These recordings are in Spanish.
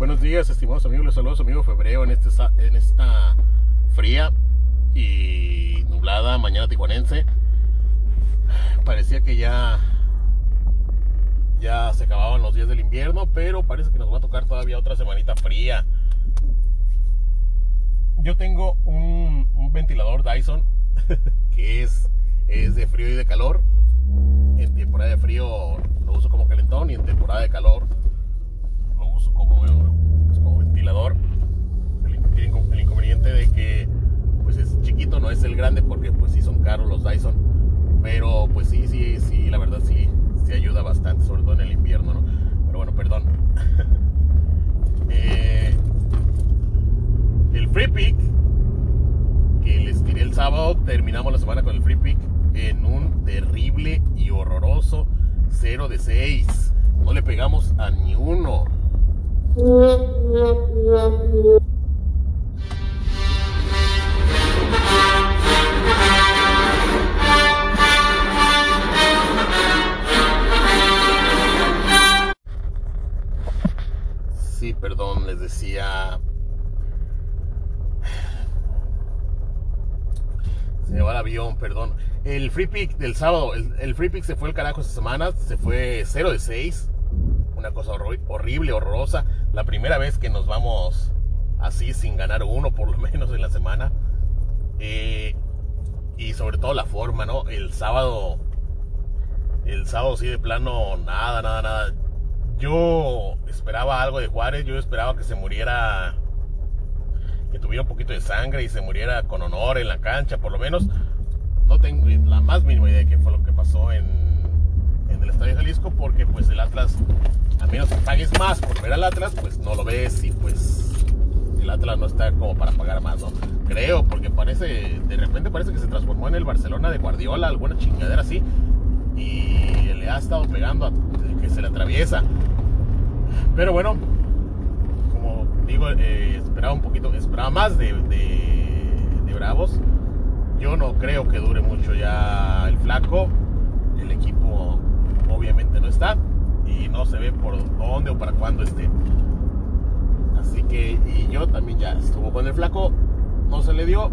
Buenos días, estimados amigos. Les saludos, amigo febrero en, este, en esta fría y nublada mañana tijuanense. Parecía que ya, ya se acababan los días del invierno, pero parece que nos va a tocar todavía otra semanita fría. Yo tengo un, un ventilador Dyson que es, es de frío y de calor. En temporada de frío lo uso como calentón y en temporada de calor el, inconveniente de que pues es chiquito, no es el grande porque pues sí son caros los Dyson. Pero pues sí, sí, sí, la verdad sí, sí ayuda bastante, sobre todo en el invierno, ¿no? Pero bueno, perdón. Eh, el Free Pick que les tiré el sábado, terminamos la semana con el Free Pick en un terrible y horroroso 0 de 6. No le pegamos a ni uno. Perdón, les decía... Se me va el avión, perdón. El free pick del sábado, el, free pick se fue el carajo esta semana, se fue 0 de 6 una cosa horrible, horrorosa. La primera vez que nos vamos así sin ganar uno por lo menos en la semana. Eh, y sobre todo la forma, ¿no? El sábado, el sábado sí de plano, nada, nada, nada. Yo esperaba algo de Juárez, yo esperaba que se muriera, que tuviera un poquito de sangre y se muriera con honor en la cancha, por lo menos. No tengo la más mínima idea de qué fue lo que pasó en, el Estadio Jalisco, porque pues el Atlas a menos que pagues más por ver al Atlas, pues no lo ves y pues el Atlas no está como para pagar más, ¿no? Creo, porque parece, de repente parece que se transformó en el Barcelona de Guardiola, alguna chingadera así, y le ha estado pegando a que se le atraviesa. Pero bueno, como digo, eh, esperaba un poquito, esperaba más de, de Bravos. Yo no creo que dure mucho ya el flaco. El equipo obviamente no está y no se ve por dónde o para cuándo esté. Así que, y yo también ya estuvo con el flaco, no se le dio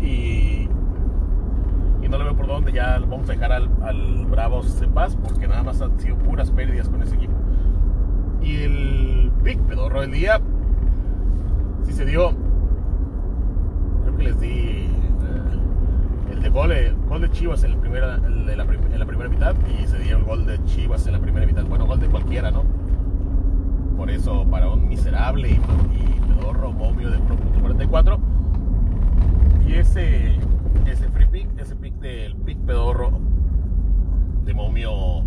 y, y no le veo por dónde, ya vamos a dejar al, al Bravos en paz porque nada más han sido puras pérdidas con ese equipo. Y el pick pedorro del día, sí se dio, creo que les di de gol, eh, gol de Chivas en, primera, la, en la primera mitad y se dio el gol de Chivas en la primera mitad. Bueno, gol de cualquiera, ¿no? Por eso, para un miserable y, pedorro momio de 1.44. Y ese, ese free pick, ese pick del pick pedorro de momio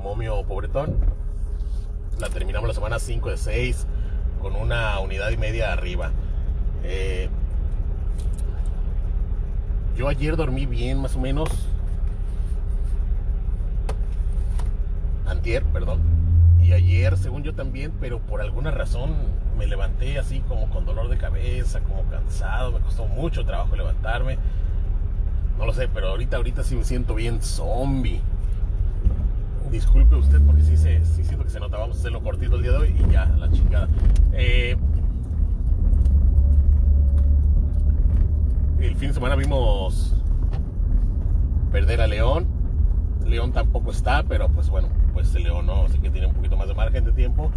momio pobretón la terminamos la semana 5 de 6 con una unidad y media arriba. Eh, yo ayer dormí bien, más o menos. Antier, perdón. Y ayer, según yo también, pero por alguna razón me levanté así como con dolor de cabeza, como cansado, me costó mucho trabajo levantarme. No lo sé, pero ahorita, ahorita sí me siento bien zombie disculpe usted porque sí, se, sí siento que se nota. Vamos a hacerlo cortito el día de hoy y ya, la chingada. Eh, el fin de semana vimos perder a León. León tampoco está, pero pues bueno, pues León no, así que tiene un poquito más de margen de tiempo.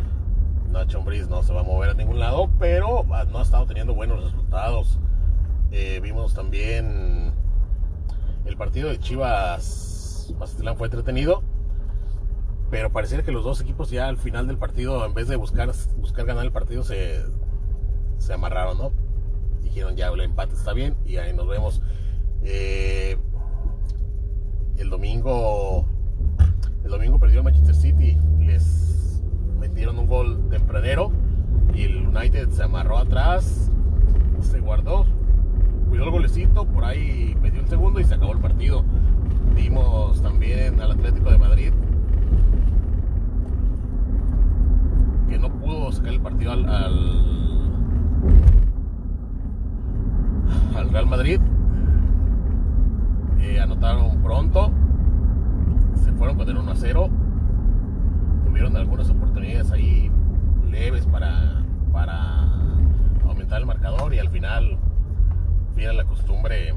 Nacho Ambriz no se va a mover a ningún lado, pero no ha estado teniendo buenos resultados. Eh, vimos también el partido de Chivas Mazatlán fue entretenido pero pareciera que los dos equipos ya al final del partido, en vez de buscar, buscar ganar el partido, se, se amarraron, ¿no? Dijeron ya el empate está bien y ahí nos vemos. Eh, el domingo, el domingo perdió el Manchester City, les metieron un gol tempranero y el United se amarró atrás, se guardó, cuidó el golecito, por ahí metió el segundo y se acabó el partido. Vimos también al Atlético de Madrid no pudo sacar el partido al, al, Real Madrid. Eh, anotaron pronto, se fueron con el 1 a 0, tuvieron algunas oportunidades ahí leves para, para aumentar el marcador y al final, a la costumbre,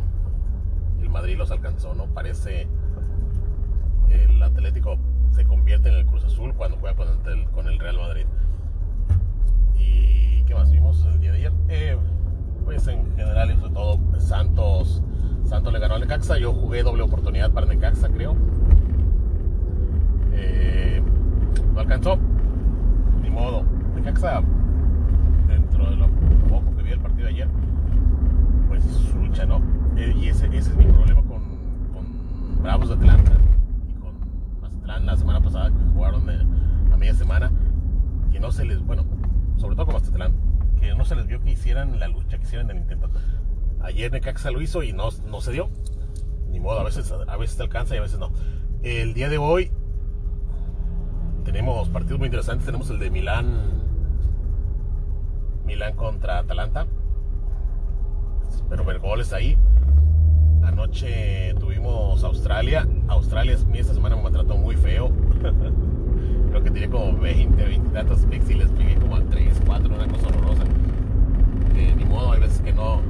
el Madrid los alcanzó, ¿no? Parece el Atlético se convierte en el Cruz Azul cuando juega con el, con el Real Madrid. ¿Y qué más vimos el día de ayer? Eh, pues en general y sobre todo Santos Santos le ganó al Necaxa yo jugué doble oportunidad para Necaxa creo eh, no alcanzó ni modo Necaxa dentro de lo poco que vi el partido de ayer pues su lucha no eh, y ese, ese, es mi problema con, con Bravos de Atlanta y con Mazatlán la semana pasada que jugaron a media semana que no se les bueno sobre todo con Mazatlán que no se les vio que hicieran la lucha, que hicieran el intento. Ayer Necaxa lo hizo y no, no se dio. Ni modo, a veces, a veces te alcanza y a veces no. El día de hoy tenemos partidos muy interesantes. Tenemos el de Milán. Milán contra Atalanta. Espero ver goles ahí. Anoche tuvimos Australia. Australia esta semana me trató muy feo. Creo que tiene como 20, 20 tantos picks y les pegué como a 3, 4, una cosa horrorosa. Eh, ni modo, hay veces que no.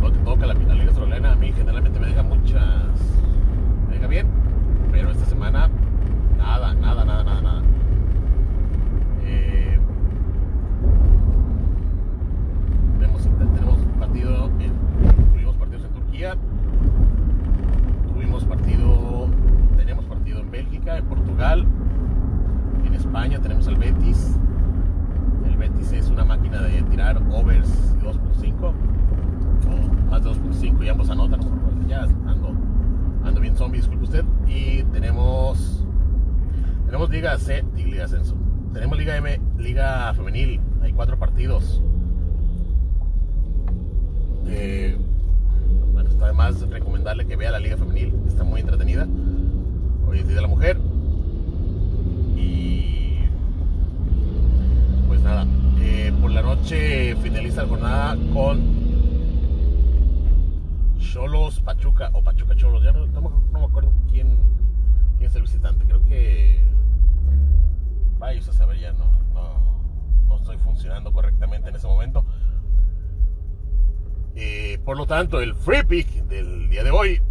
No te toca la, la Liga Australiana. A mí generalmente me deja muchas. Me deja bien. Pero esta semana, nada, nada, nada, nada, nada. Eh, tenemos, tenemos partido. En, tuvimos partidos en Turquía. Tuvimos partido. Tenemos partido Bélgica, en Portugal. En España tenemos al Betis. El Betis es una máquina de tirar overs 2.5 o más de 2.5 y ambos anotan. Ya ando, ando bien zombie, disculpe usted. Y tenemos tenemos Liga C y Liga Ascenso. Tenemos Liga M, Liga Femenil. Hay cuatro partidos. Bueno, está además recomendarle que vea la Liga Femenil. Está muy entretenida. Hoy es Día de la Mujer. Pues nada, eh, por la noche finaliza la jornada con Cholos Pachuca o Pachuca Cholos. Ya no, me acuerdo quién, quién, es el visitante. Creo que vaya a saber ya no, no, no estoy funcionando correctamente en ese momento. Eh, por lo tanto, el free pick del día de hoy,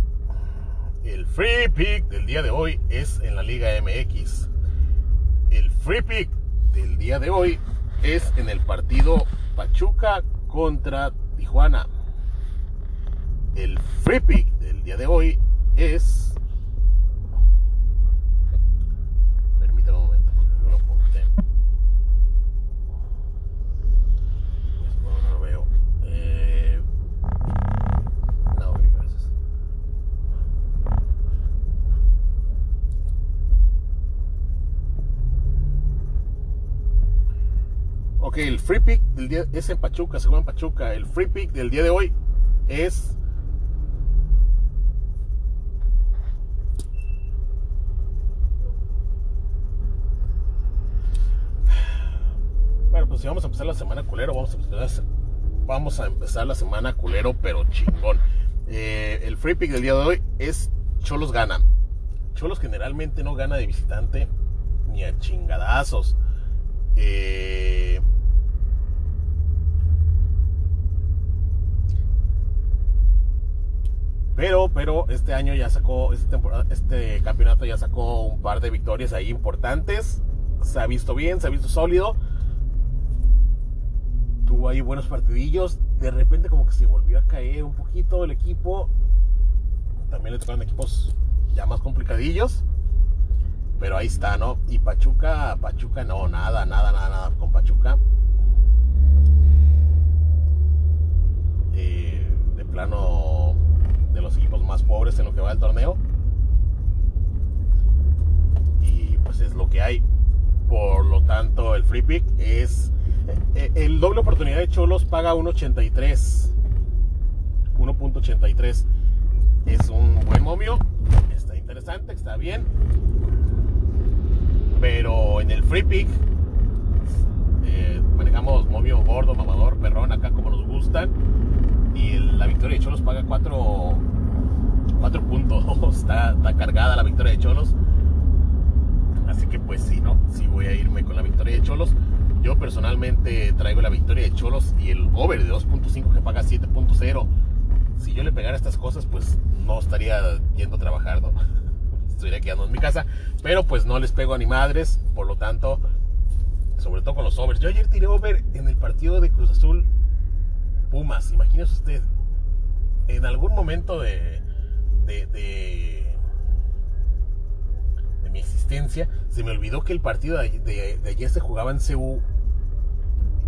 el free pick del día de hoy es en la Liga MX. Free pick del día de hoy es en el partido Pachuca contra Tijuana. El free pick del día de hoy es. Permítame un momento, porque no lo apunté. Pues no, no lo veo. Eh... No, gracias. Ok, el free pick es en Pachuca, se juega en Pachuca. El free pick del día de hoy es Bueno, pues si vamos a empezar la semana culero, vamos a empezar, vamos a empezar la semana culero, pero chingón. Eh, el free pick del día de hoy es Cholos gana. Cholos generalmente no gana de visitante ni a chingadazos. Eh, pero, pero este año ya sacó, este, este campeonato ya sacó un par de victorias ahí importantes. Se ha visto bien, se ha visto sólido. Tuvo ahí buenos partidillos. De repente como que se volvió a caer un poquito el equipo. También le tocaron equipos ya más complicadillos. Pero ahí está, ¿no? Y Pachuca, Pachuca no, nada, nada, nada, nada con Pachuca. Eh, de plano los equipos más pobres en lo que va del torneo. Y pues es lo que hay. Por lo tanto, el free pick es. Eh, el doble oportunidad de Cholos paga 1.83. 1.83. Es un buen momio. Está interesante, está bien. Pero en el free pick eh, manejamos momio gordo, mamador, perrón, acá como nos gustan. Y la victoria de Cholos paga 4 4.2 está, está cargada la victoria de Cholos. Así que pues sí, ¿no? Sí voy a irme con la victoria de Cholos. Yo personalmente traigo la victoria de Cholos y el over de 2.5 que paga 7.0. Si yo le pegara estas cosas, pues no estaría yendo a trabajar, ¿no? Estaría quedando en mi casa. Pero pues no les pego a ni madres. Por lo tanto, sobre todo con los overs. Yo ayer tiré over en el partido de Cruz Azul Pumas. Imagínese usted, en algún momento de, de, de, mi existencia, se me olvidó que el partido de, ayer se jugaba en CU.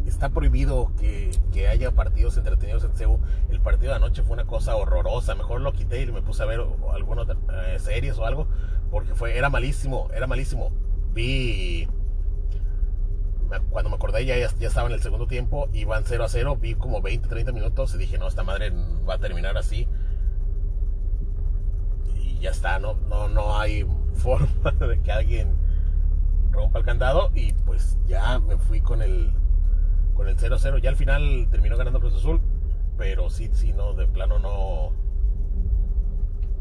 Está prohibido que, que, haya partidos entretenidos en CU. El partido de anoche fue una cosa horrorosa. Mejor lo quité y me puse a ver algunas eh, series o algo. Porque fue, era malísimo, era malísimo. Vi cuando me acordé ya, ya estaba en el segundo tiempo, iban 0 a 0, vi como 20, 30 minutos y dije, no, esta madre va a terminar así. Y ya está, no, no, no hay forma de que alguien rompa el candado y pues ya me fui con el con el 0 a 0. Ya al final terminó ganando Cruz Azul, pero sí, sí, no, de plano no.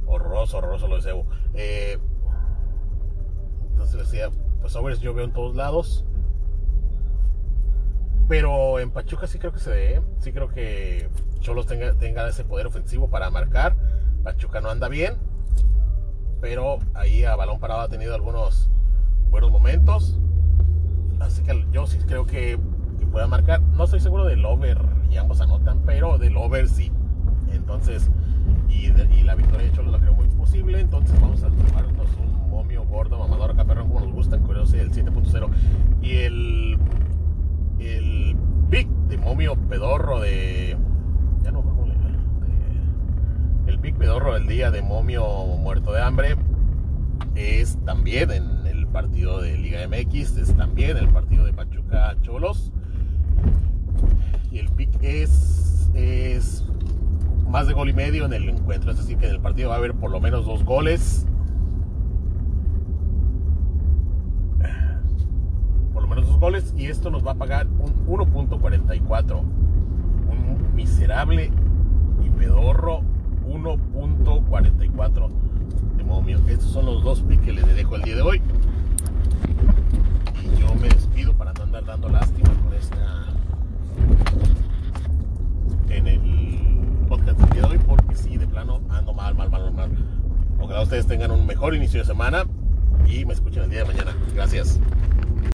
Horroroso, horroroso lo de eh, entonces decía, pues overs yo veo en todos lados pero en Pachuca sí creo que se ve, sí creo que Cholos tenga, tenga ese poder ofensivo para marcar. Pachuca no anda bien, pero ahí a balón parado ha tenido algunos buenos momentos. Así que yo sí creo que, pueda marcar. No estoy seguro del over y ambos anotan, pero del over sí. Entonces, y, la victoria de Cholos la creo muy posible. Entonces vamos a tomarnos un momio gordo, mamador acá, como nos gusta, curioso el 7.0. Y el el pick de momio pedorro de. Pick pedorro del día de momio muerto de hambre es también en el partido de Liga MX, es también el partido de Pachuca Cholos. Y el pick es, es más de gol y medio en el encuentro, es decir, que en el partido va a haber por lo menos dos goles. goles y esto nos va a pagar un 1.44. Un miserable y pedorro 1.44 de momio. Estos son los dos picks que le dejo el día de hoy. Y yo me despido para no andar dando lástima con esta en el podcast del día de hoy porque si de plano ando mal, mal, mal, mal. Ojalá ustedes tengan un mejor inicio de semana y me escuchen el día de mañana. Gracias.